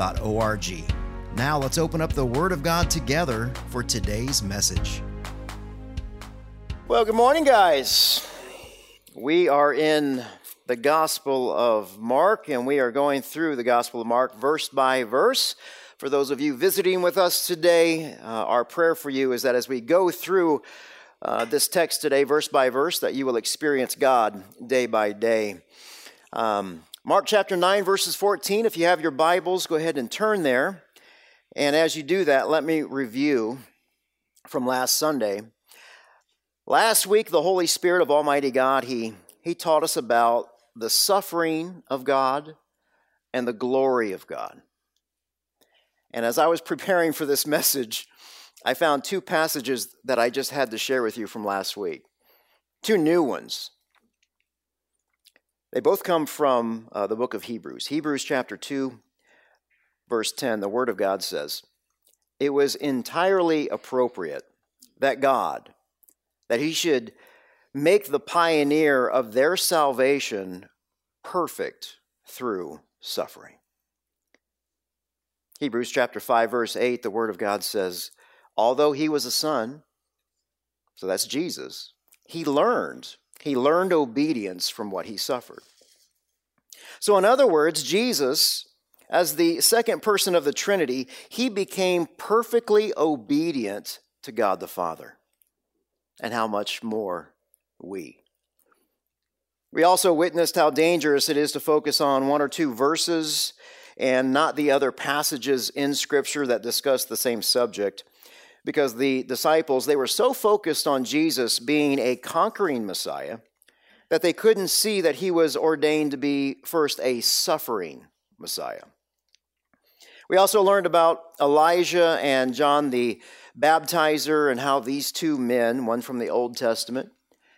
riverbible.org. Now let's open up the Word of God together for today's message. Well, good morning, guys. We are in the Gospel of Mark, and we are going through the Gospel of Mark verse by verse. For those of you visiting with us today, uh, our prayer for you is that as we go through uh, this text today, verse by verse, that you will experience God day by day. Um, Mark chapter 9, verses 14. If you have your Bibles, go ahead and turn there. And as you do that, let me review from last Sunday. Last week, the Holy Spirit of Almighty God, He, he taught us about the suffering of God and the glory of God. And as I was preparing for this message, I found two passages that I just had to share with you from last week. Two new ones. They both come from uh, the book of Hebrews. Hebrews chapter 2, verse 10, the Word of God says, It was entirely appropriate that God, that He should make the pioneer of their salvation perfect through suffering. Hebrews chapter 5 verse 8 the word of God says although he was a son so that's Jesus he learned he learned obedience from what he suffered. So in other words Jesus as the second person of the Trinity he became perfectly obedient to God the Father. And how much more we. We also witnessed how dangerous it is to focus on one or two verses and not the other passages in Scripture that discuss the same subject. Because the disciples, they were so focused on Jesus being a conquering Messiah that they couldn't see that he was ordained to be first a suffering Messiah. We also learned about Elijah and John the baptizer and how these two men, one from the Old Testament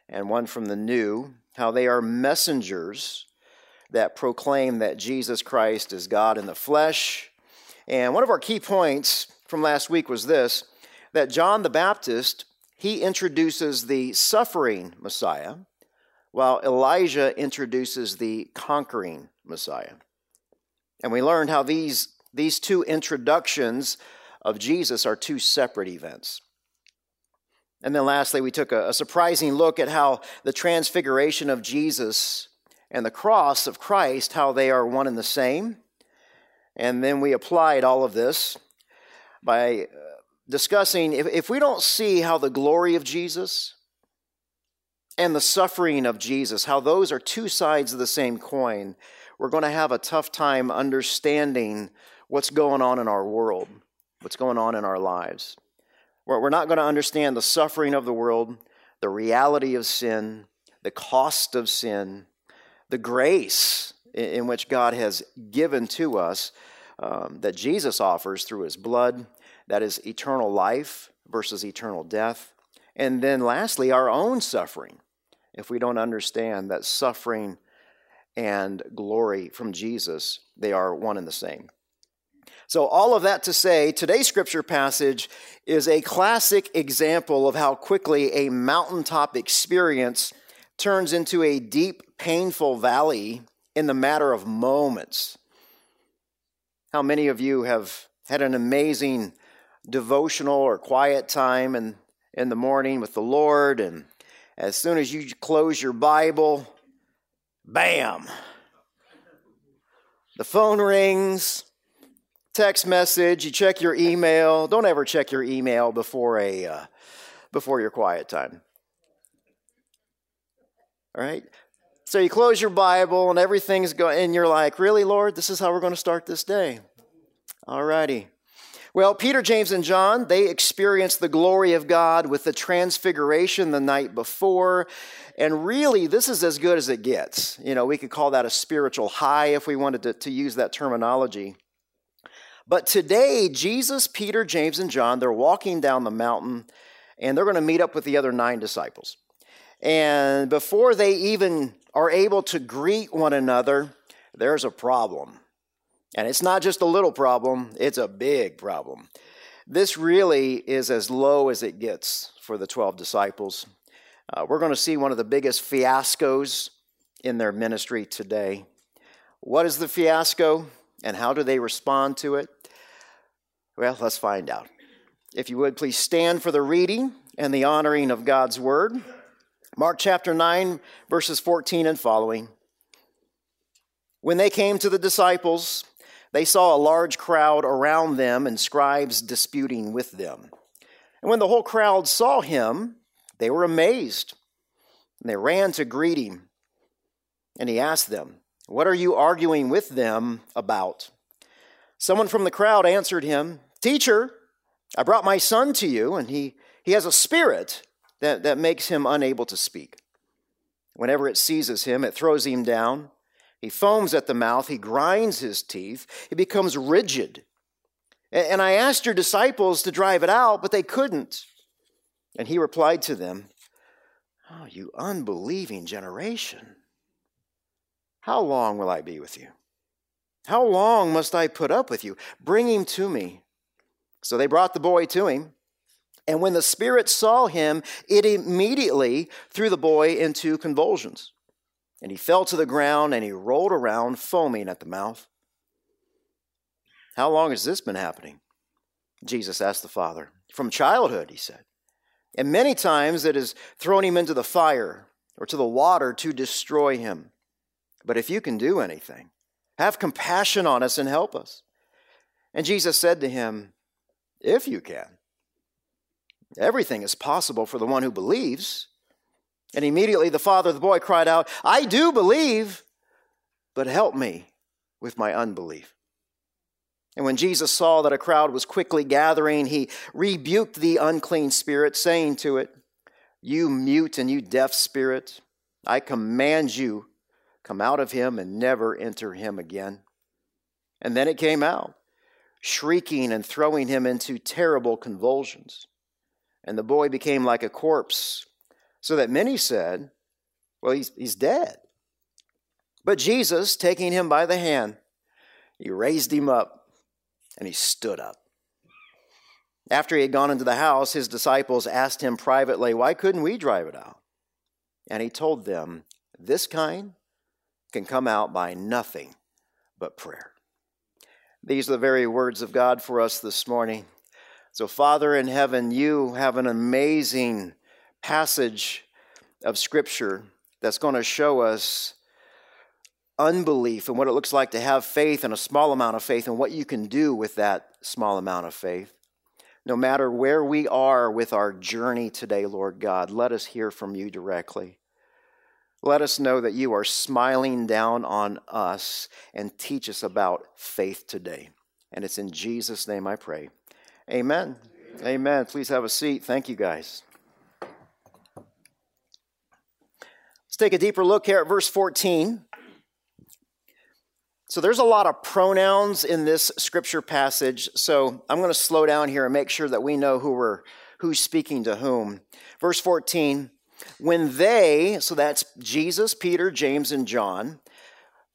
and one from the New, how they are messengers that proclaim that Jesus Christ is God in the flesh. And one of our key points from last week was this that John the Baptist, he introduces the suffering Messiah, while Elijah introduces the conquering Messiah. And we learned how these, these two introductions of Jesus are two separate events. And then lastly, we took a, a surprising look at how the transfiguration of Jesus and the cross of Christ, how they are one and the same. And then we applied all of this by uh, discussing if, if we don't see how the glory of Jesus and the suffering of Jesus, how those are two sides of the same coin, we're going to have a tough time understanding what's going on in our world, what's going on in our lives. We're not going to understand the suffering of the world, the reality of sin, the cost of sin, the grace in which God has given to us um, that Jesus offers through his blood, that is eternal life versus eternal death. And then lastly, our own suffering. If we don't understand that suffering and glory from Jesus, they are one and the same. So, all of that to say, today's scripture passage is a classic example of how quickly a mountaintop experience turns into a deep, painful valley in the matter of moments. How many of you have had an amazing devotional or quiet time in, in the morning with the Lord, and as soon as you close your Bible, bam, the phone rings text message, you check your email. Don't ever check your email before a uh, before your quiet time. All right? So you close your Bible and everything's going and you're like, "Really, Lord, this is how we're going to start this day." All righty. Well, Peter, James, and John, they experienced the glory of God with the transfiguration the night before. And really, this is as good as it gets. You know, we could call that a spiritual high if we wanted to, to use that terminology. But today, Jesus, Peter, James, and John, they're walking down the mountain and they're going to meet up with the other nine disciples. And before they even are able to greet one another, there's a problem. And it's not just a little problem, it's a big problem. This really is as low as it gets for the 12 disciples. Uh, we're going to see one of the biggest fiascos in their ministry today. What is the fiasco and how do they respond to it? Well, let's find out. If you would, please stand for the reading and the honoring of God's word. Mark chapter 9, verses 14 and following. When they came to the disciples, they saw a large crowd around them and scribes disputing with them. And when the whole crowd saw him, they were amazed. And they ran to greet him. And he asked them, What are you arguing with them about? Someone from the crowd answered him, Teacher, I brought my son to you, and he, he has a spirit that, that makes him unable to speak. Whenever it seizes him, it throws him down. He foams at the mouth, he grinds his teeth, he becomes rigid. And I asked your disciples to drive it out, but they couldn't. And he replied to them, Oh, you unbelieving generation. How long will I be with you? How long must I put up with you? Bring him to me. So they brought the boy to him. And when the spirit saw him, it immediately threw the boy into convulsions. And he fell to the ground and he rolled around, foaming at the mouth. How long has this been happening? Jesus asked the father. From childhood, he said. And many times it has thrown him into the fire or to the water to destroy him. But if you can do anything, have compassion on us and help us. And Jesus said to him, If you can. Everything is possible for the one who believes. And immediately the father of the boy cried out, I do believe, but help me with my unbelief. And when Jesus saw that a crowd was quickly gathering, he rebuked the unclean spirit, saying to it, You mute and you deaf spirit, I command you, come out of him and never enter him again. And then it came out, shrieking and throwing him into terrible convulsions and the boy became like a corpse, so that many said, Well, he's, he's dead. But Jesus, taking him by the hand, he raised him up and he stood up. After he had gone into the house, his disciples asked him privately, Why couldn't we drive it out? And he told them, This kind can come out by nothing but prayer. These are the very words of God for us this morning. So, Father in heaven, you have an amazing passage of Scripture that's going to show us unbelief and what it looks like to have faith and a small amount of faith and what you can do with that small amount of faith. No matter where we are with our journey today, Lord God, let us hear from you directly. Let us know that you are smiling down on us and teach us about faith today. And it's in Jesus' name I pray. Amen. Amen. Please have a seat. Thank you, guys. Let's take a deeper look here at verse 14. So there's a lot of pronouns in this scripture passage. So I'm going to slow down here and make sure that we know who we're who's speaking to whom. Verse 14, when they, so that's Jesus, Peter, James, and John,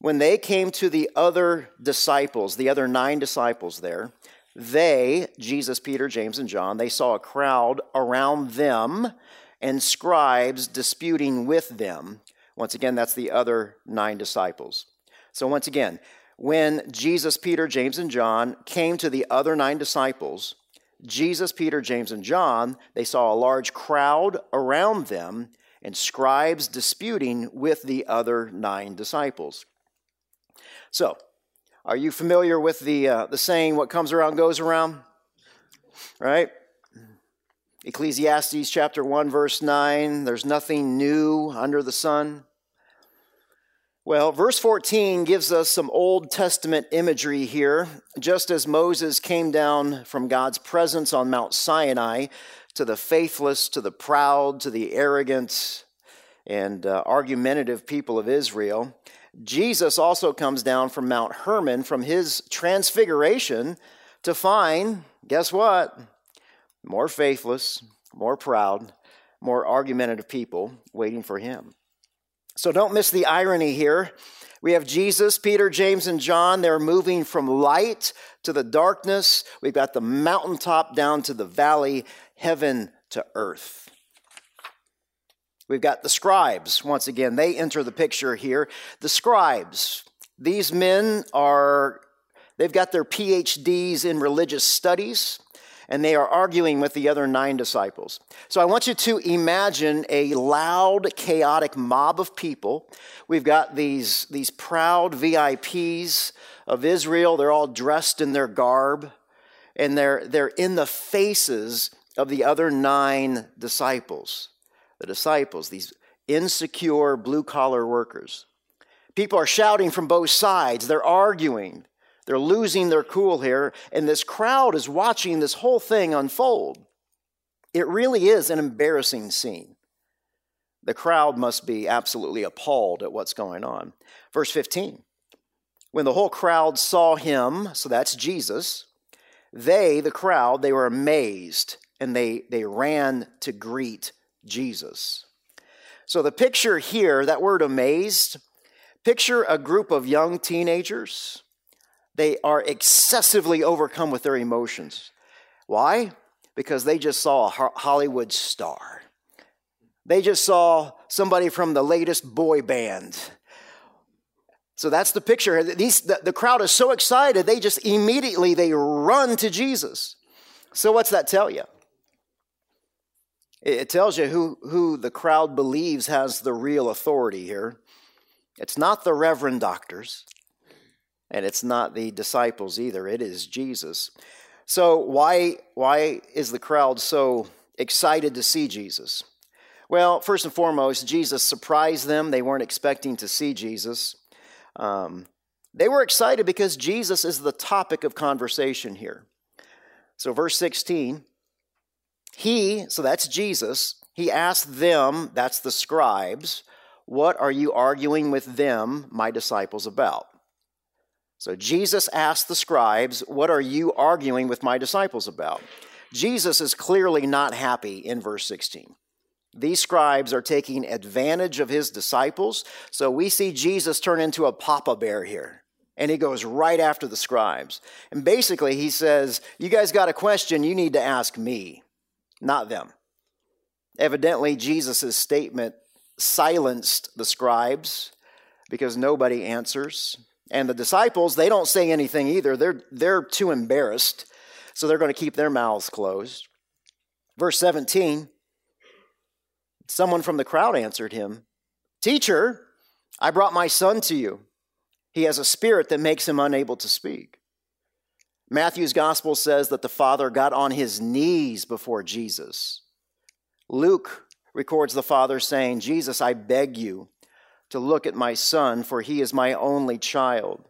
when they came to the other disciples, the other nine disciples there, they, Jesus, Peter, James, and John, they saw a crowd around them and scribes disputing with them. Once again, that's the other nine disciples. So, once again, when Jesus, Peter, James, and John came to the other nine disciples, Jesus, Peter, James, and John, they saw a large crowd around them and scribes disputing with the other nine disciples. So, are you familiar with the, uh, the saying, what comes around goes around? Right? Ecclesiastes chapter 1, verse 9 there's nothing new under the sun. Well, verse 14 gives us some Old Testament imagery here. Just as Moses came down from God's presence on Mount Sinai to the faithless, to the proud, to the arrogant, and uh, argumentative people of Israel, Jesus also comes down from Mount Hermon from his transfiguration to find, guess what? More faithless, more proud, more argumentative people waiting for him. So don't miss the irony here. We have Jesus, Peter, James, and John. They're moving from light to the darkness. We've got the mountaintop down to the valley, heaven to earth. We've got the scribes. Once again, they enter the picture here. The scribes, these men are, they've got their PhDs in religious studies and they are arguing with the other nine disciples. So I want you to imagine a loud, chaotic mob of people. We've got these, these proud VIPs of Israel. They're all dressed in their garb, and they're, they're in the faces of the other nine disciples. The disciples, these insecure blue collar workers. People are shouting from both sides, they're arguing. They're losing their cool here, and this crowd is watching this whole thing unfold. It really is an embarrassing scene. The crowd must be absolutely appalled at what's going on. Verse 15 When the whole crowd saw him, so that's Jesus, they, the crowd, they were amazed and they, they ran to greet Jesus. So the picture here, that word amazed, picture a group of young teenagers they are excessively overcome with their emotions. Why? Because they just saw a Hollywood star. They just saw somebody from the latest boy band. So that's the picture. These, the, the crowd is so excited, they just immediately they run to Jesus. So what's that tell you? It tells you who, who the crowd believes has the real authority here. It's not the reverend doctors. And it's not the disciples either, it is Jesus. So, why, why is the crowd so excited to see Jesus? Well, first and foremost, Jesus surprised them. They weren't expecting to see Jesus. Um, they were excited because Jesus is the topic of conversation here. So, verse 16, he, so that's Jesus, he asked them, that's the scribes, what are you arguing with them, my disciples, about? So Jesus asked the scribes, What are you arguing with my disciples about? Jesus is clearly not happy in verse 16. These scribes are taking advantage of his disciples. So we see Jesus turn into a papa bear here. And he goes right after the scribes. And basically, he says, You guys got a question, you need to ask me, not them. Evidently, Jesus' statement silenced the scribes because nobody answers. And the disciples, they don't say anything either. They're, they're too embarrassed, so they're going to keep their mouths closed. Verse 17 Someone from the crowd answered him, Teacher, I brought my son to you. He has a spirit that makes him unable to speak. Matthew's gospel says that the father got on his knees before Jesus. Luke records the father saying, Jesus, I beg you, to look at my son, for he is my only child.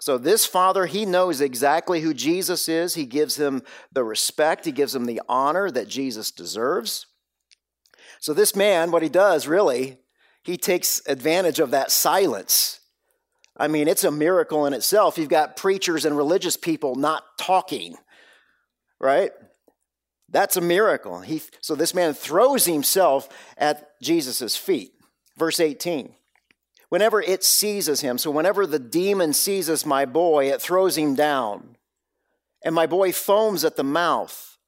So, this father, he knows exactly who Jesus is. He gives him the respect, he gives him the honor that Jesus deserves. So, this man, what he does really, he takes advantage of that silence. I mean, it's a miracle in itself. You've got preachers and religious people not talking, right? That's a miracle. He, so, this man throws himself at Jesus' feet. Verse 18. Whenever it seizes him, so whenever the demon seizes my boy, it throws him down. And my boy foams at the mouth,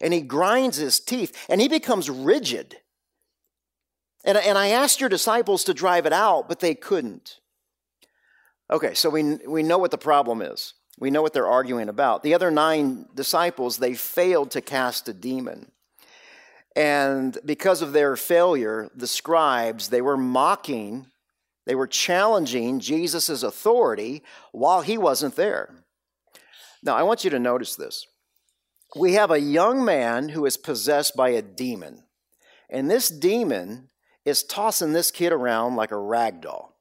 and he grinds his teeth, and he becomes rigid. And, and I asked your disciples to drive it out, but they couldn't. Okay, so we, we know what the problem is. We know what they're arguing about. The other nine disciples, they failed to cast a demon. And because of their failure, the scribes, they were mocking, they were challenging Jesus' authority while he wasn't there. Now, I want you to notice this. We have a young man who is possessed by a demon, and this demon is tossing this kid around like a rag doll.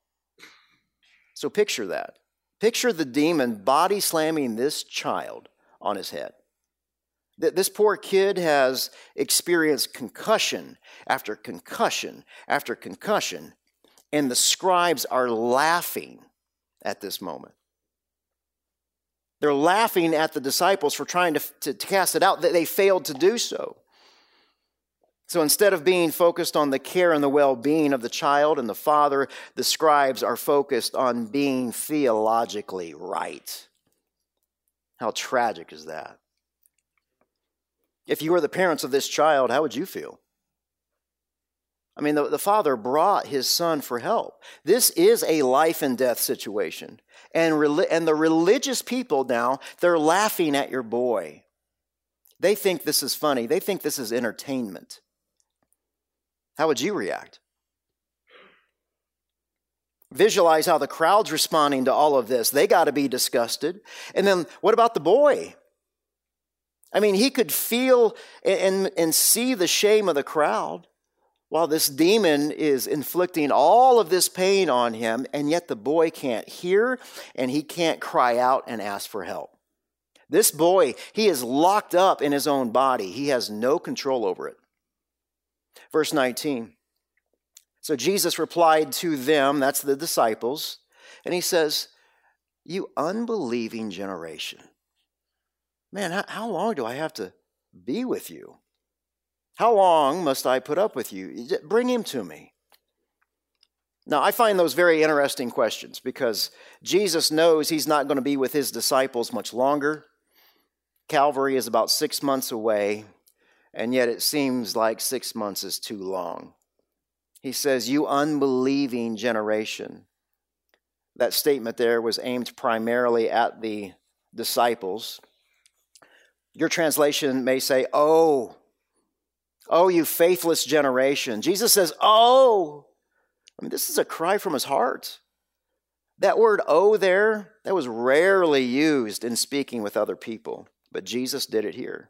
So picture that. Picture the demon body slamming this child on his head. This poor kid has experienced concussion after concussion after concussion, and the scribes are laughing at this moment. They're laughing at the disciples for trying to, to, cast it out, that they failed to do so. So instead of being focused on the care and the well being of the child and the father, the scribes are focused on being theologically right. How tragic is that? If you were the parents of this child, how would you feel? I mean, the, the father brought his son for help. This is a life and death situation. And, and the religious people now, they're laughing at your boy. They think this is funny, they think this is entertainment. How would you react? Visualize how the crowd's responding to all of this. They got to be disgusted. And then what about the boy? I mean, he could feel and, and see the shame of the crowd while this demon is inflicting all of this pain on him, and yet the boy can't hear and he can't cry out and ask for help. This boy, he is locked up in his own body, he has no control over it. Verse 19. So Jesus replied to them, that's the disciples, and he says, You unbelieving generation. Man, how, how long do I have to be with you? How long must I put up with you? Bring him to me. Now, I find those very interesting questions because Jesus knows he's not going to be with his disciples much longer. Calvary is about six months away, and yet it seems like six months is too long. He says, You unbelieving generation. That statement there was aimed primarily at the disciples. Your translation may say, Oh, oh, you faithless generation. Jesus says, Oh. I mean, this is a cry from his heart. That word oh there, that was rarely used in speaking with other people, but Jesus did it here.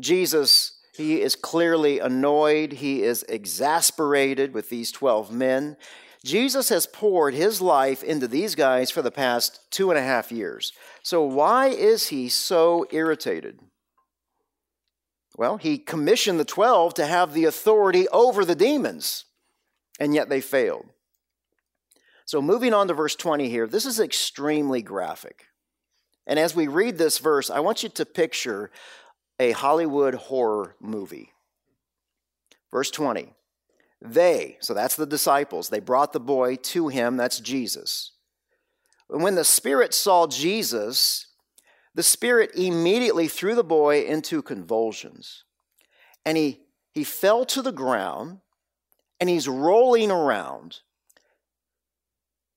Jesus, he is clearly annoyed, he is exasperated with these 12 men. Jesus has poured his life into these guys for the past two and a half years. So, why is he so irritated? Well, he commissioned the 12 to have the authority over the demons, and yet they failed. So, moving on to verse 20 here, this is extremely graphic. And as we read this verse, I want you to picture a Hollywood horror movie. Verse 20 They, so that's the disciples, they brought the boy to him, that's Jesus. And when the Spirit saw Jesus, the Spirit immediately threw the boy into convulsions. And he, he fell to the ground and he's rolling around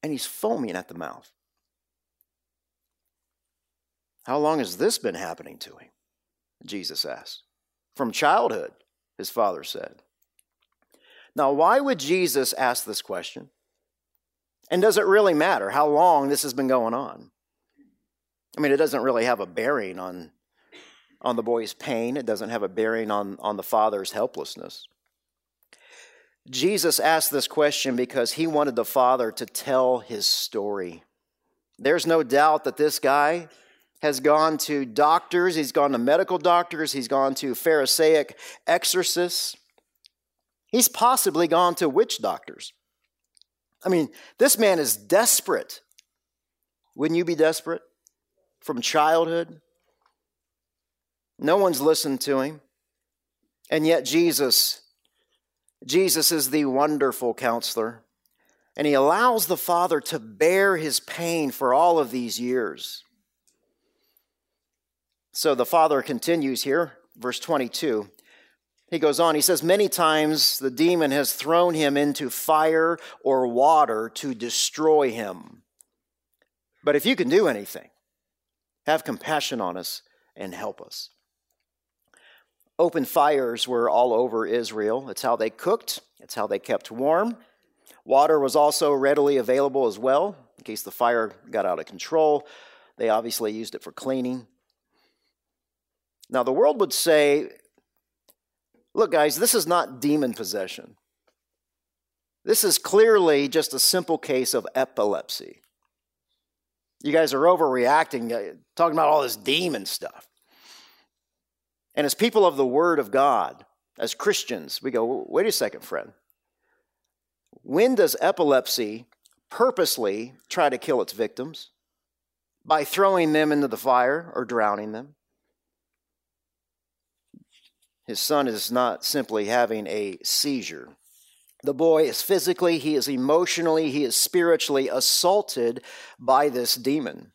and he's foaming at the mouth. How long has this been happening to him? Jesus asked. From childhood, his father said. Now, why would Jesus ask this question? And does it really matter how long this has been going on? I mean, it doesn't really have a bearing on, on the boy's pain, it doesn't have a bearing on, on the father's helplessness. Jesus asked this question because he wanted the father to tell his story. There's no doubt that this guy has gone to doctors, he's gone to medical doctors, he's gone to Pharisaic exorcists, he's possibly gone to witch doctors. I mean, this man is desperate. Wouldn't you be desperate? from childhood. No one's listened to him. And yet, Jesus, Jesus is the wonderful counselor. And he allows the Father to bear his pain for all of these years. So the Father continues here, verse 22. He goes on, he says, Many times the demon has thrown him into fire or water to destroy him. But if you can do anything, have compassion on us and help us. Open fires were all over Israel. It's how they cooked, it's how they kept warm. Water was also readily available as well in case the fire got out of control. They obviously used it for cleaning. Now, the world would say, look, guys, this is not demon possession. This is clearly just a simple case of epilepsy. You guys are overreacting, uh, talking about all this demon stuff. And as people of the Word of God, as Christians, we go, wait a second, friend. When does epilepsy purposely try to kill its victims? by throwing them into the fire or drowning them. His son is not simply having a seizure. The boy is physically, he is emotionally, he is spiritually assaulted by this demon.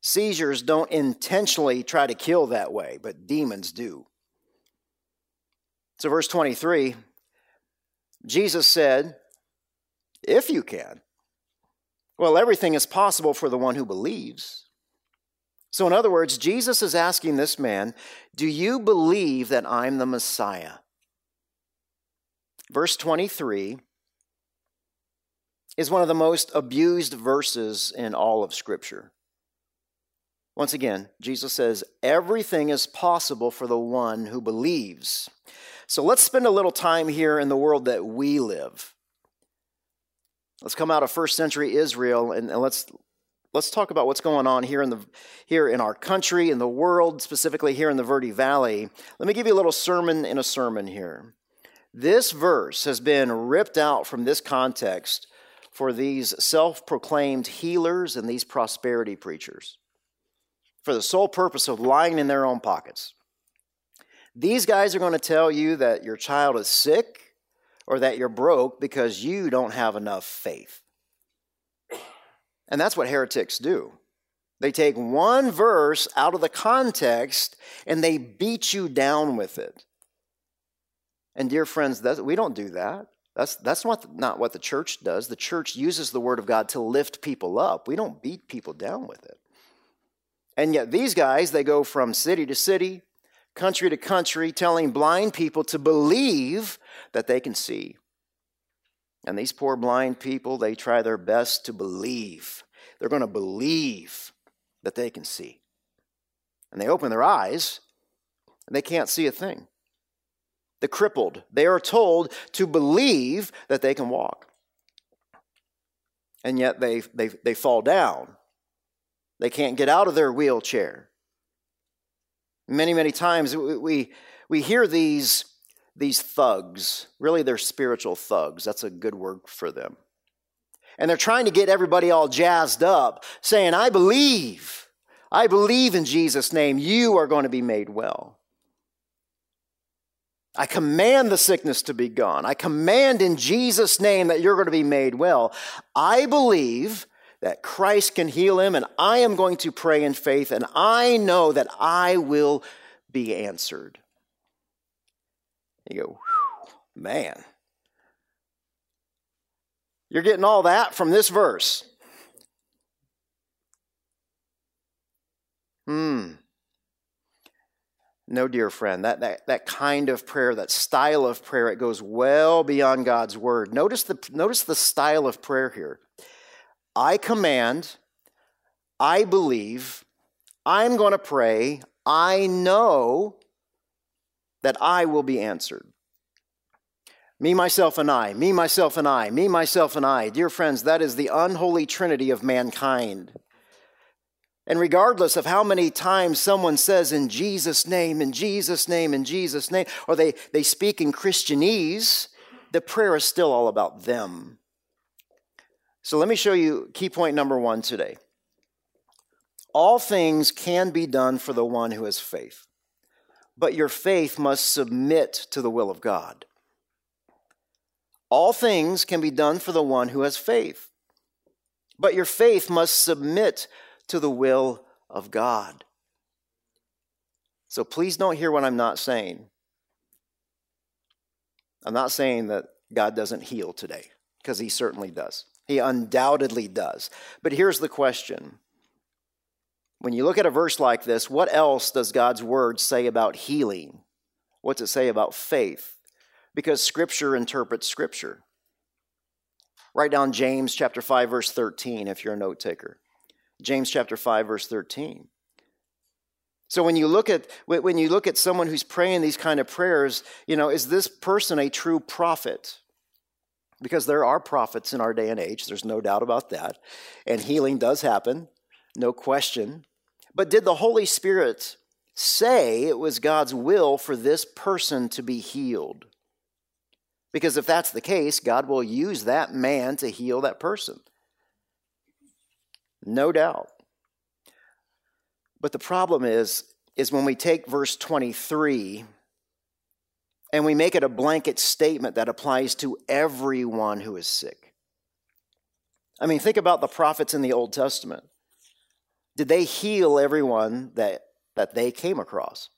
Seizures don't intentionally try to kill that way, but demons do. So, verse 23 Jesus said, If you can. Well, everything is possible for the one who believes. So, in other words, Jesus is asking this man, Do you believe that I'm the Messiah? Verse 23 is one of the most abused verses in all of Scripture. Once again, Jesus says, Everything is possible for the one who believes. So let's spend a little time here in the world that we live. Let's come out of first century Israel and, and let's let's talk about what's going on here in the here in our country, in the world, specifically here in the Verde Valley. Let me give you a little sermon in a sermon here. This verse has been ripped out from this context for these self-proclaimed healers and these prosperity preachers for the sole purpose of lying in their own pockets. These guys are going to tell you that your child is sick or that you're broke because you don't have enough faith. And that's what heretics do. They take one verse out of the context and they beat you down with it. And dear friends, we don't do that. That's, that's not, not what the church does. The church uses the word of God to lift people up. We don't beat people down with it. And yet these guys, they go from city to city, country to country, telling blind people to believe that they can see. And these poor blind people, they try their best to believe. They're going to believe that they can see. And they open their eyes and they can't see a thing. The crippled, they are told to believe that they can walk. And yet they, they, they fall down. They can't get out of their wheelchair. Many, many times we, we hear these, these thugs. Really, they're spiritual thugs. That's a good word for them. And they're trying to get everybody all jazzed up, saying, I believe. I believe in Jesus' name. You are going to be made well. I command the sickness to be gone. I command in Jesus' name that you're going to be made well. I believe that Christ can heal him, and I am going to pray in faith, and I know that I will be answered. You go, man. You're getting all that from this verse. Hmm. No, dear friend, that, that, that kind of prayer, that style of prayer, it goes well beyond God's word. Notice the, notice the style of prayer here. I command, I believe, I'm going to pray, I know that I will be answered. Me, myself, and I, me, myself, and I, me, myself, and I. Dear friends, that is the unholy trinity of mankind. And regardless of how many times someone says in Jesus' name, in Jesus' name, in Jesus' name, or they, they speak in Christianese, the prayer is still all about them. So let me show you key point number one today. All things can be done for the one who has faith, but your faith must submit to the will of God. All things can be done for the one who has faith, but your faith must submit to the will of God. So please don't hear what I'm not saying. I'm not saying that God doesn't heal today, because He certainly does. He undoubtedly does. But here's the question when you look at a verse like this, what else does God's word say about healing? What's it say about faith? Because Scripture interprets Scripture. Write down James chapter 5, verse 13 if you're a note taker. James chapter 5, verse 13. So when you look at when you look at someone who's praying these kind of prayers, you know, is this person a true prophet? because there are prophets in our day and age, there's no doubt about that. And healing does happen, no question. But did the Holy Spirit say it was God's will for this person to be healed? Because if that's the case, God will use that man to heal that person. No doubt. But the problem is, is when we take verse 23 and we make it a blanket statement that applies to everyone who is sick. I mean, think about the prophets in the Old Testament. Did they heal everyone that, that they came across?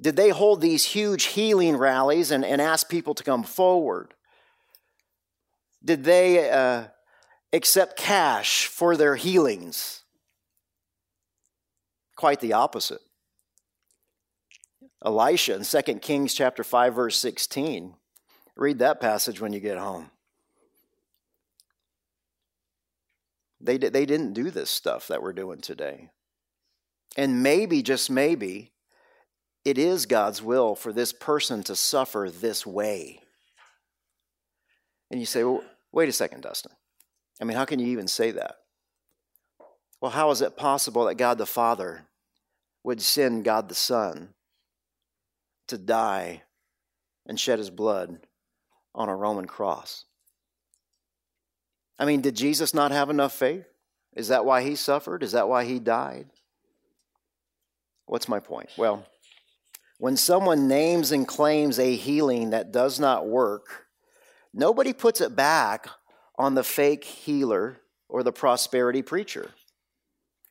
Did they hold these huge healing rallies and, and ask people to come forward? Did they uh, accept cash for their healings? Quite the opposite. Elisha in 2 Kings chapter 5 verse 16. Read that passage when you get home. They, they didn't do this stuff that we're doing today. And maybe, just maybe, it is God's will for this person to suffer this way. And you say, well, wait a second, Dustin. I mean, how can you even say that? Well, how is it possible that God the Father would send God the Son to die and shed his blood on a Roman cross? I mean, did Jesus not have enough faith? Is that why he suffered? Is that why he died? What's my point? Well, when someone names and claims a healing that does not work, nobody puts it back on the fake healer or the prosperity preacher.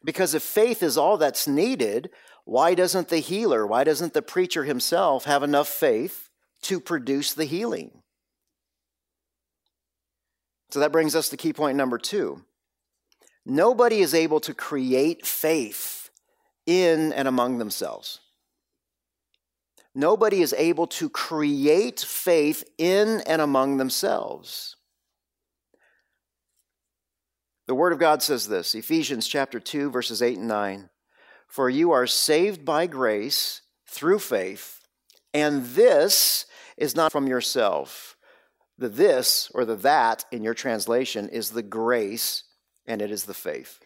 Because if faith is all that's needed, why doesn't the healer, why doesn't the preacher himself have enough faith to produce the healing? So that brings us to key point number two. Nobody is able to create faith in and among themselves. Nobody is able to create faith in and among themselves. The Word of God says this Ephesians chapter 2, verses 8 and 9. For you are saved by grace through faith, and this is not from yourself. The this or the that in your translation is the grace, and it is the faith.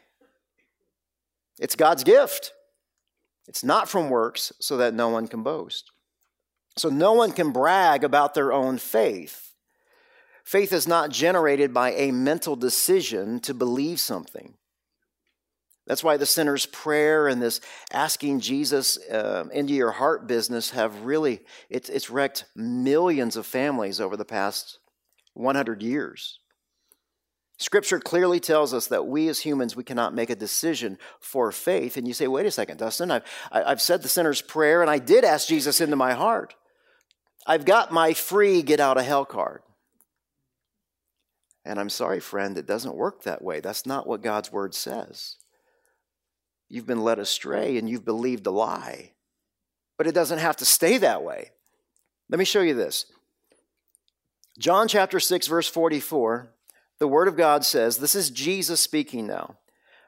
It's God's gift. It's not from works, so that no one can boast. So no one can brag about their own faith. Faith is not generated by a mental decision to believe something. That's why the sinner's prayer and this asking Jesus uh, into your heart business have really, it's, it's wrecked millions of families over the past 100 years. Scripture clearly tells us that we as humans, we cannot make a decision for faith. And you say, wait a second, Dustin, I've, I've said the sinner's prayer and I did ask Jesus into my heart. I've got my free get out of hell card. And I'm sorry, friend, it doesn't work that way. That's not what God's word says. You've been led astray and you've believed a lie. But it doesn't have to stay that way. Let me show you this. John chapter 6, verse 44, the Word of God says, This is Jesus speaking now.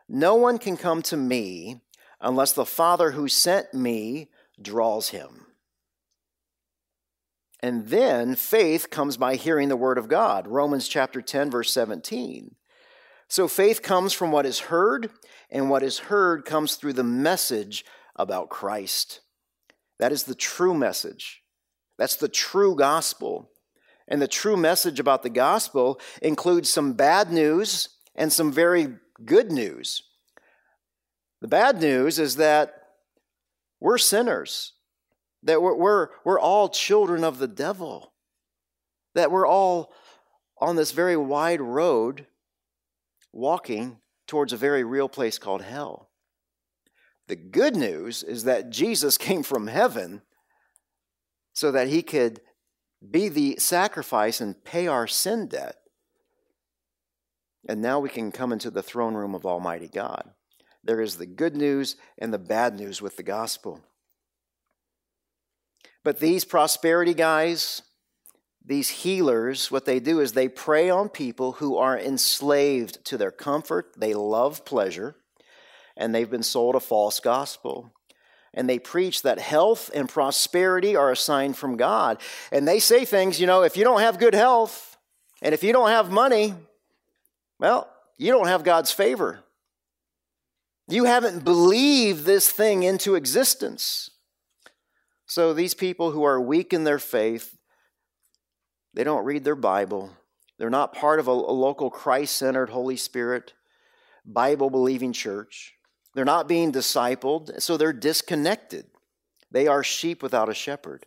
No one can come to me unless the Father who sent me draws him. And then faith comes by hearing the word of God. Romans chapter 10, verse 17. So faith comes from what is heard, and what is heard comes through the message about Christ. That is the true message. That's the true gospel. And the true message about the gospel includes some bad news and some very good news. The bad news is that we're sinners that we're, we're, we're all children of the devil, that we're all on this very wide road walking towards a very real place called hell. The good news is that Jesus came from heaven so that he could be the sacrifice and pay our sin debt. And now we can come into the throne room of Almighty God. There is the good news and the bad news with the gospel. But these prosperity guys, these healers, what they do is they prey on people who are enslaved to their comfort, they love pleasure, and they've been sold a false gospel. And they preach that health and prosperity are a sign from God. And they say things, you know, if you don't have good health and if you don't have money, well, you don't have God's favor. You haven't believed this thing into existence. So these people who are weak in their faith, they don't read their Bible. They're not part of a, local Christ centered, Holy Spirit, Bible believing church. They're not being discipled, so they're disconnected. They are sheep without a shepherd,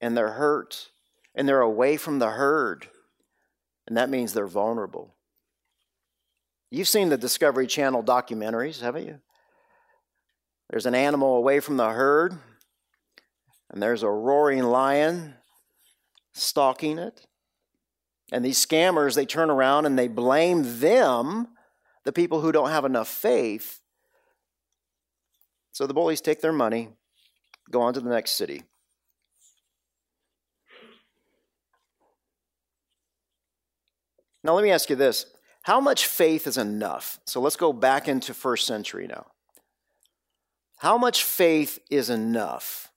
and they're hurt, and they're away from the herd, and that means they're vulnerable. You've seen the Discovery Channel documentaries, haven't you? There's an animal away from the herd, and there's a roaring lion stalking it. And these scammers, they turn around and they blame them, the people who don't have enough faith. So the bullies take their money, go on to the next city. Now, let me ask you this how much faith is enough? So let's go back into first century now. How much faith is enough?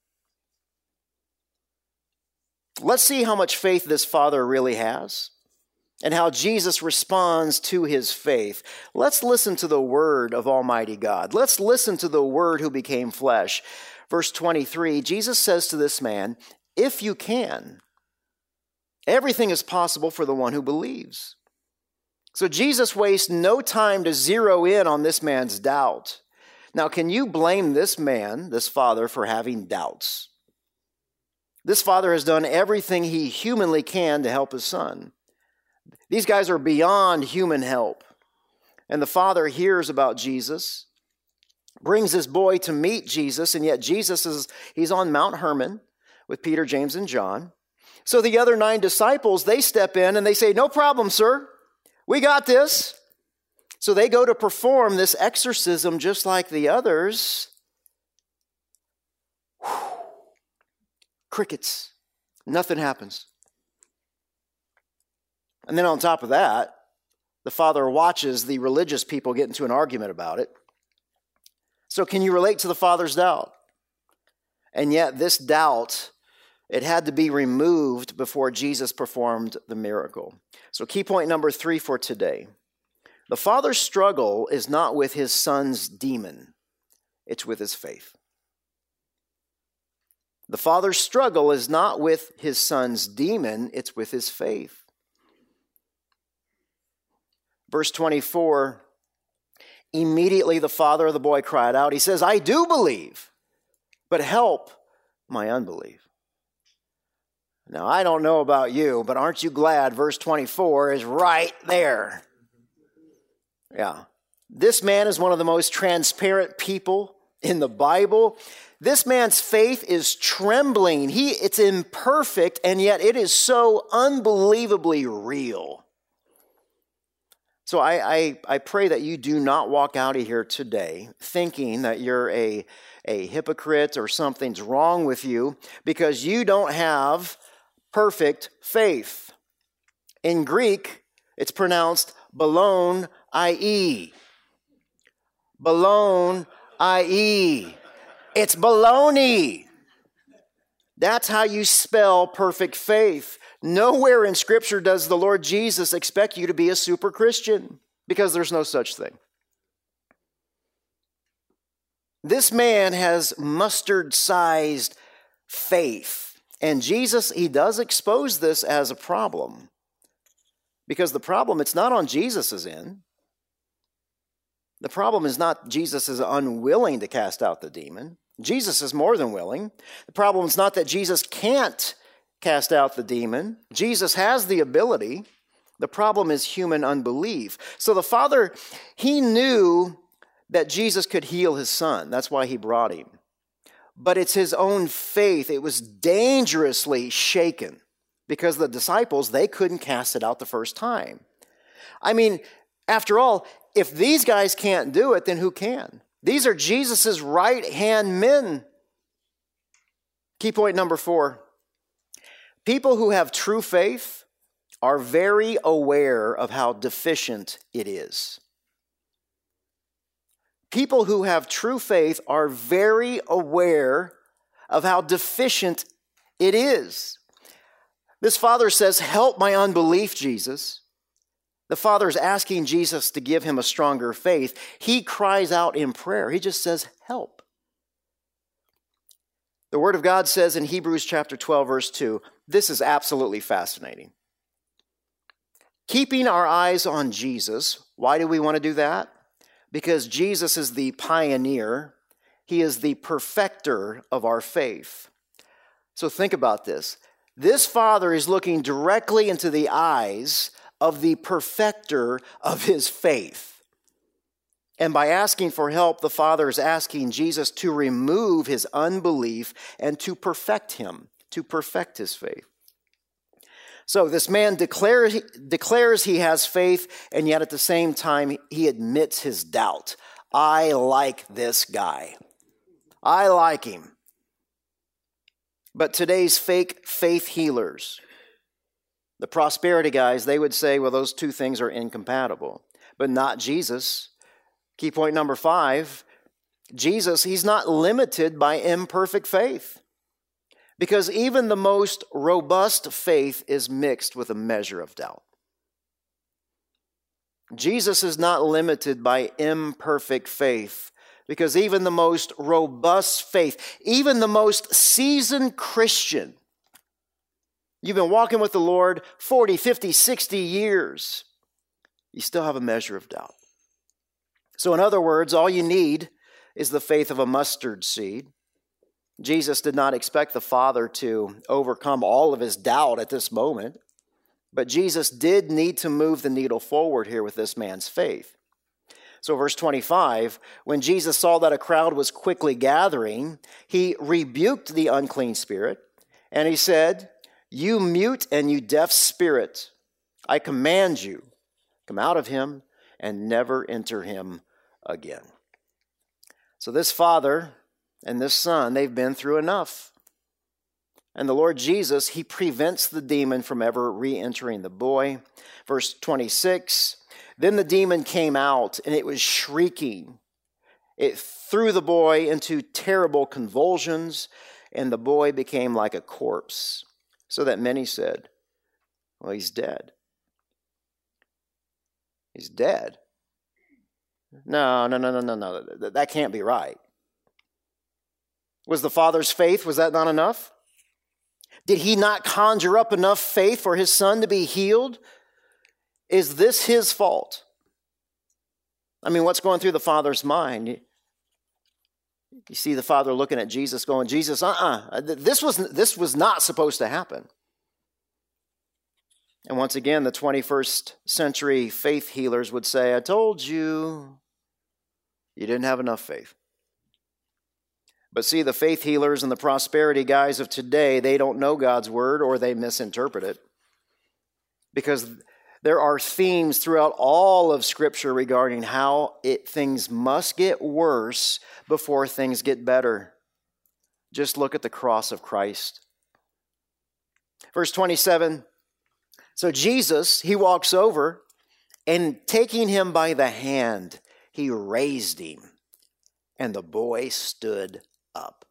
Let's see how much faith this father really has and how Jesus responds to his faith. Let's listen to the word of Almighty God. Let's listen to the word who became flesh. Verse 23 Jesus says to this man, If you can, everything is possible for the one who believes. So Jesus wastes no time to zero in on this man's doubt. Now, can you blame this man, this father, for having doubts? This father has done everything he humanly can to help his son. These guys are beyond human help. And the father hears about Jesus, brings his boy to meet Jesus, and yet Jesus is he's on Mount Hermon with Peter, James, and John. So the other nine disciples, they step in and they say, No problem, sir. We got this. So they go to perform this exorcism just like the others. Whew. Crickets. Nothing happens. And then on top of that, the father watches the religious people get into an argument about it. So, can you relate to the father's doubt? And yet, this doubt, it had to be removed before Jesus performed the miracle. So, key point number three for today the father's struggle is not with his son's demon, it's with his faith. The father's struggle is not with his son's demon, it's with his faith. Verse 24 Immediately the father of the boy cried out. He says, I do believe, but help my unbelief. Now, I don't know about you, but aren't you glad verse 24 is right there? Yeah. This man is one of the most transparent people in the Bible. This man's faith is trembling. He it's imperfect and yet it is so unbelievably real. So I, I, I, pray that you do not walk out of here today thinking that you're a, a hypocrite or something's wrong with you because you don't have perfect faith. In Greek, it's pronounced balon ie. Balon ie. It's baloney. That's how you spell perfect faith. Nowhere in Scripture does the Lord Jesus expect you to be a super Christian because there's no such thing. This man has mustard sized faith. And Jesus, he does expose this as a problem. Because the problem, it's not on Jesus' end. The problem is not Jesus is unwilling to cast out the demon. Jesus is more than willing. The problem is not that Jesus can't cast out the demon. Jesus has the ability. The problem is human unbelief. So the father, he knew that Jesus could heal his son. That's why he brought him. But it's his own faith. It was dangerously shaken because the disciples, they couldn't cast it out the first time. I mean, after all, if these guys can't do it, then who can? These are Jesus' right hand men. Key point number four People who have true faith are very aware of how deficient it is. People who have true faith are very aware of how deficient it is. This father says, Help my unbelief, Jesus. The father is asking Jesus to give him a stronger faith. He cries out in prayer. He just says, Help. The Word of God says in Hebrews chapter 12, verse 2, this is absolutely fascinating. Keeping our eyes on Jesus, why do we want to do that? because Jesus is the pioneer, he is the perfecter of our faith. So think about this. This father is looking directly into the eyes of the perfecter of his faith. And by asking for help, the father is asking Jesus to remove his unbelief and to perfect him, to perfect his faith. So this man declares, declares he has faith, and yet at the same time, he admits his doubt. I like this guy. I like him. But today's fake faith healers, the prosperity guys, they would say, well, those two things are incompatible. But not Jesus. Key point number five Jesus, he's not limited by imperfect faith. Because even the most robust faith is mixed with a measure of doubt. Jesus is not limited by imperfect faith because even the most robust faith, even the most seasoned Christian, you've been walking with the Lord 40, 50, 60 years, you still have a measure of doubt. So, in other words, all you need is the faith of a mustard seed. Jesus did not expect the Father to overcome all of his doubt at this moment, but Jesus did need to move the needle forward here with this man's faith. So, verse 25, when Jesus saw that a crowd was quickly gathering, he rebuked the unclean spirit and he said, You mute and you deaf spirit, I command you, come out of him and never enter him again. So, this father and this son, they've been through enough. And the Lord Jesus, he prevents the demon from ever re entering the boy. Verse 26 Then the demon came out, and it was shrieking. It threw the boy into terrible convulsions, and the boy became like a corpse, so that many said, Well, he's dead. He's dead. No, no, no, no, no, no. That can't be right. Was the father's faith, was that not enough? Did he not conjure up enough faith for his son to be healed? Is this his fault? I mean, what's going through the father's mind? You see the father looking at Jesus going, Jesus, uh uh-uh, uh this, was, this was not supposed to happen. And once again, the 21st century faith healers would say, I told you, you didn't have enough faith. But see, the faith healers and the prosperity guys of today, they don't know God's word or they misinterpret it. Because there are themes throughout all of Scripture regarding how it, things must get worse before things get better. Just look at the cross of Christ. Verse 27 So Jesus, he walks over and taking him by the hand, he raised him, and the boy stood up.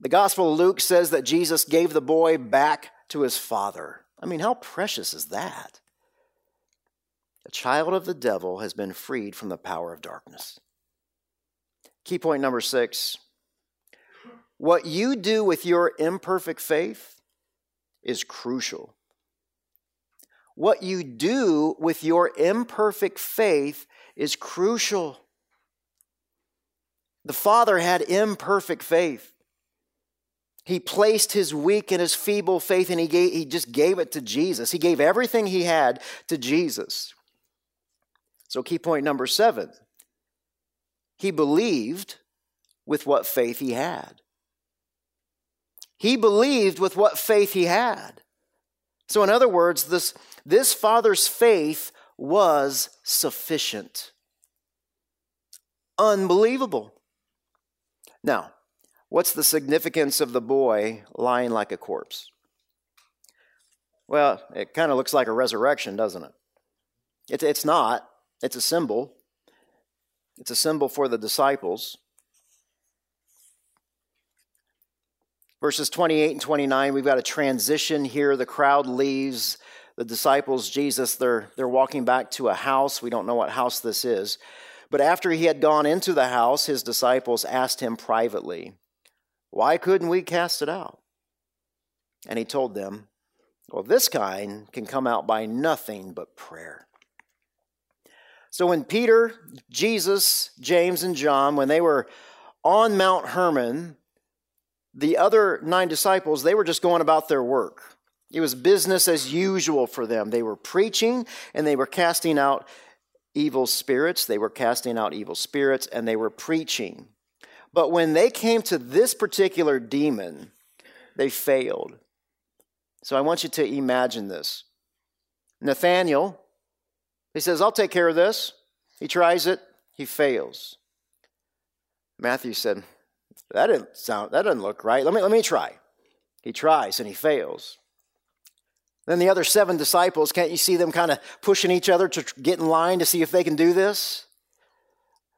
The Gospel of Luke says that Jesus gave the boy back to his father. I mean, how precious is that? A child of the devil has been freed from the power of darkness. Key point number six what you do with your imperfect faith is crucial. What you do with your imperfect faith is crucial. The Father had imperfect faith. He placed his weak and his feeble faith and he, gave, he just gave it to Jesus. He gave everything he had to Jesus. So, key point number seven he believed with what faith he had. He believed with what faith he had. So, in other words, this, this father's faith was sufficient. Unbelievable. Now, what's the significance of the boy lying like a corpse? Well, it kind of looks like a resurrection, doesn't it? it? It's not, it's a symbol. It's a symbol for the disciples. Verses 28 and 29, we've got a transition here. The crowd leaves. The disciples, Jesus, they're, they're walking back to a house. We don't know what house this is. But after he had gone into the house, his disciples asked him privately, Why couldn't we cast it out? And he told them, Well, this kind can come out by nothing but prayer. So when Peter, Jesus, James, and John, when they were on Mount Hermon, the other nine disciples, they were just going about their work. It was business as usual for them. They were preaching and they were casting out evil spirits. They were casting out evil spirits and they were preaching. But when they came to this particular demon, they failed. So I want you to imagine this. Nathaniel, he says, I'll take care of this. He tries it, he fails. Matthew said, That didn't sound that doesn't look right. Let me let me try. He tries and he fails. Then the other seven disciples, can't you see them kind of pushing each other to get in line to see if they can do this?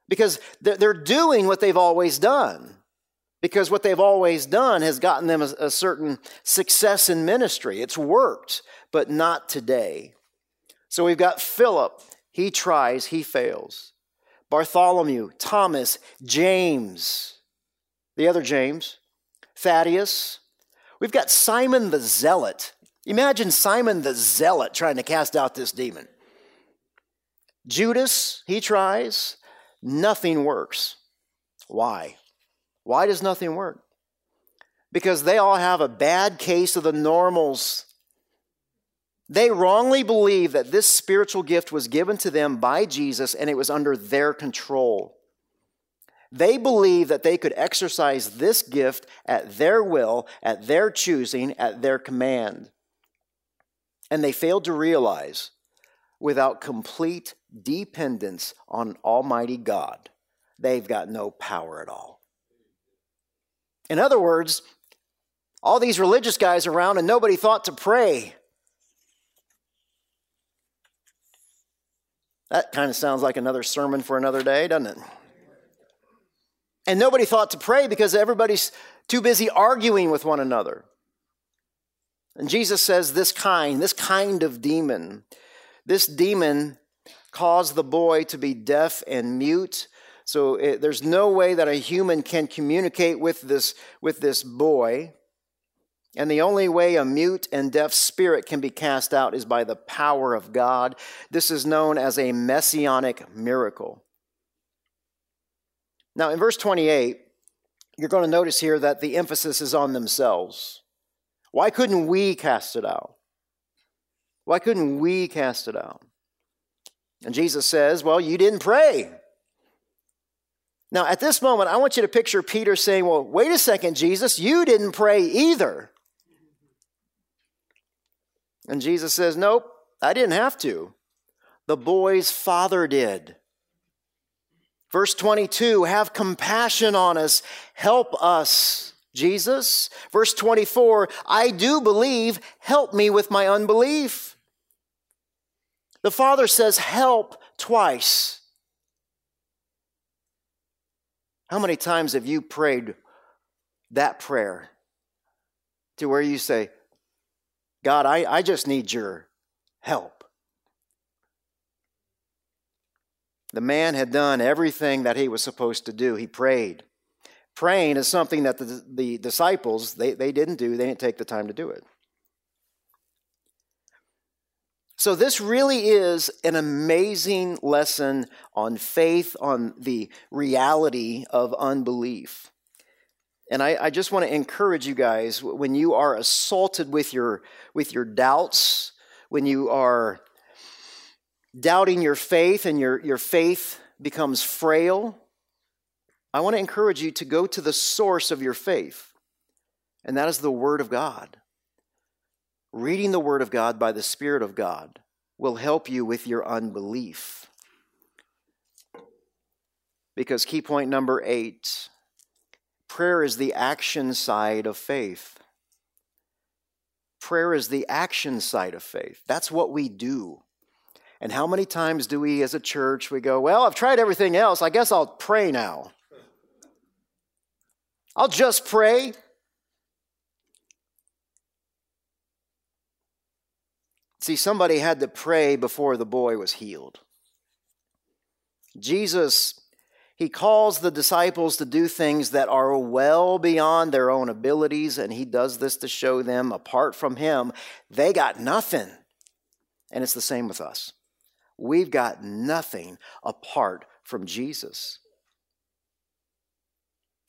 Because they're doing what they've always done. Because what they've always done has gotten them a, certain success in ministry. It's worked, but not today. So we've got Philip. He tries, he fails. Bartholomew, Thomas, James, the other James, Thaddeus. We've got Simon the Zealot. Imagine Simon the Zealot trying to cast out this demon. Judas, he tries, nothing works. Why? Why does nothing work? Because they all have a bad case of the normals. They wrongly believe that this spiritual gift was given to them by Jesus and it was under their control. They believe that they could exercise this gift at their will, at their choosing, at their command. And they failed to realize without complete dependence on Almighty God, they've got no power at all. In other words, all these religious guys around and nobody thought to pray. That kind of sounds like another sermon for another day, doesn't it? And nobody thought to pray because everybody's too busy arguing with one another. And Jesus says, This kind, this kind of demon, this demon caused the boy to be deaf and mute. So it, there's no way that a human can communicate with this, with this boy. And the only way a mute and deaf spirit can be cast out is by the power of God. This is known as a messianic miracle. Now, in verse 28, you're going to notice here that the emphasis is on themselves. Why couldn't we cast it out? Why couldn't we cast it out? And Jesus says, Well, you didn't pray. Now, at this moment, I want you to picture Peter saying, Well, wait a second, Jesus, you didn't pray either. And Jesus says, Nope, I didn't have to. The boy's father did. Verse 22 Have compassion on us, help us. Jesus. Verse 24, I do believe, help me with my unbelief. The Father says, help twice. How many times have you prayed that prayer to where you say, God, I, I just need your help? The man had done everything that he was supposed to do. He prayed. Praying is something that the, the disciples, they, they didn't do. They didn't take the time to do it. So, this really is an amazing lesson on faith, on the reality of unbelief. And I, I, just want to encourage you guys when you are assaulted with your, with your doubts, when you are doubting your faith and your, your faith becomes frail, I want to encourage you to go to the source of your faith, and that is the Word of God. Reading the Word of God by the Spirit of God will help you with your unbelief. Because key point number eight prayer is the action side of faith. Prayer is the action side of faith. That's what we do. And how many times do we as a church we go, "Well, I've tried everything else. I guess I'll pray now." I'll just pray. See, somebody had to pray before the boy was healed. Jesus, he calls the disciples to do things that are well beyond their own abilities, and he does this to show them apart from him, they got nothing. And it's the same with us. We've got nothing apart from Jesus.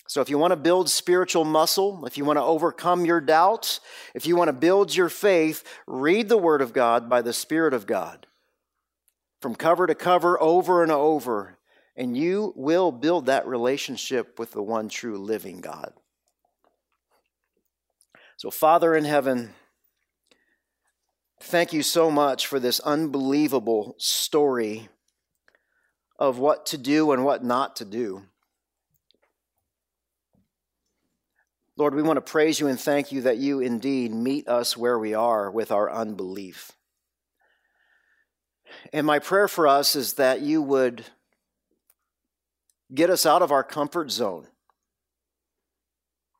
So, if you want to build spiritual muscle, if you want to overcome your doubts, if you want to build your faith, read the Word of God by the Spirit of God from cover to cover, over and over, and you will build that relationship with the one true living God. So, Father in heaven, thank you so much for this unbelievable story of what to do and what not to do. Lord, we want to praise you and thank you that you indeed meet us where we are with our unbelief. And my prayer for us is that you would get us out of our comfort zone,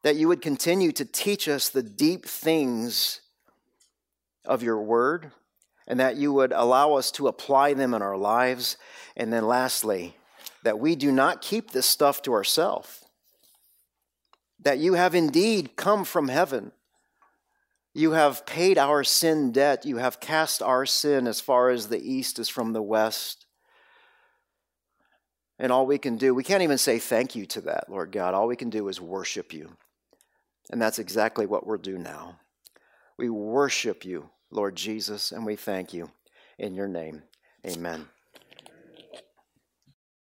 that you would continue to teach us the deep things of your word, and that you would allow us to apply them in our lives. And then, lastly, that we do not keep this stuff to ourselves that you have indeed come from heaven. You have paid our sin debt. You have cast our sin as far as the east is from the west. And all we can do, we can't even say thank you to that, Lord God. All we can do is worship you. And that's exactly what we'll do now. We worship you, Lord Jesus, and we thank you in your name. Amen.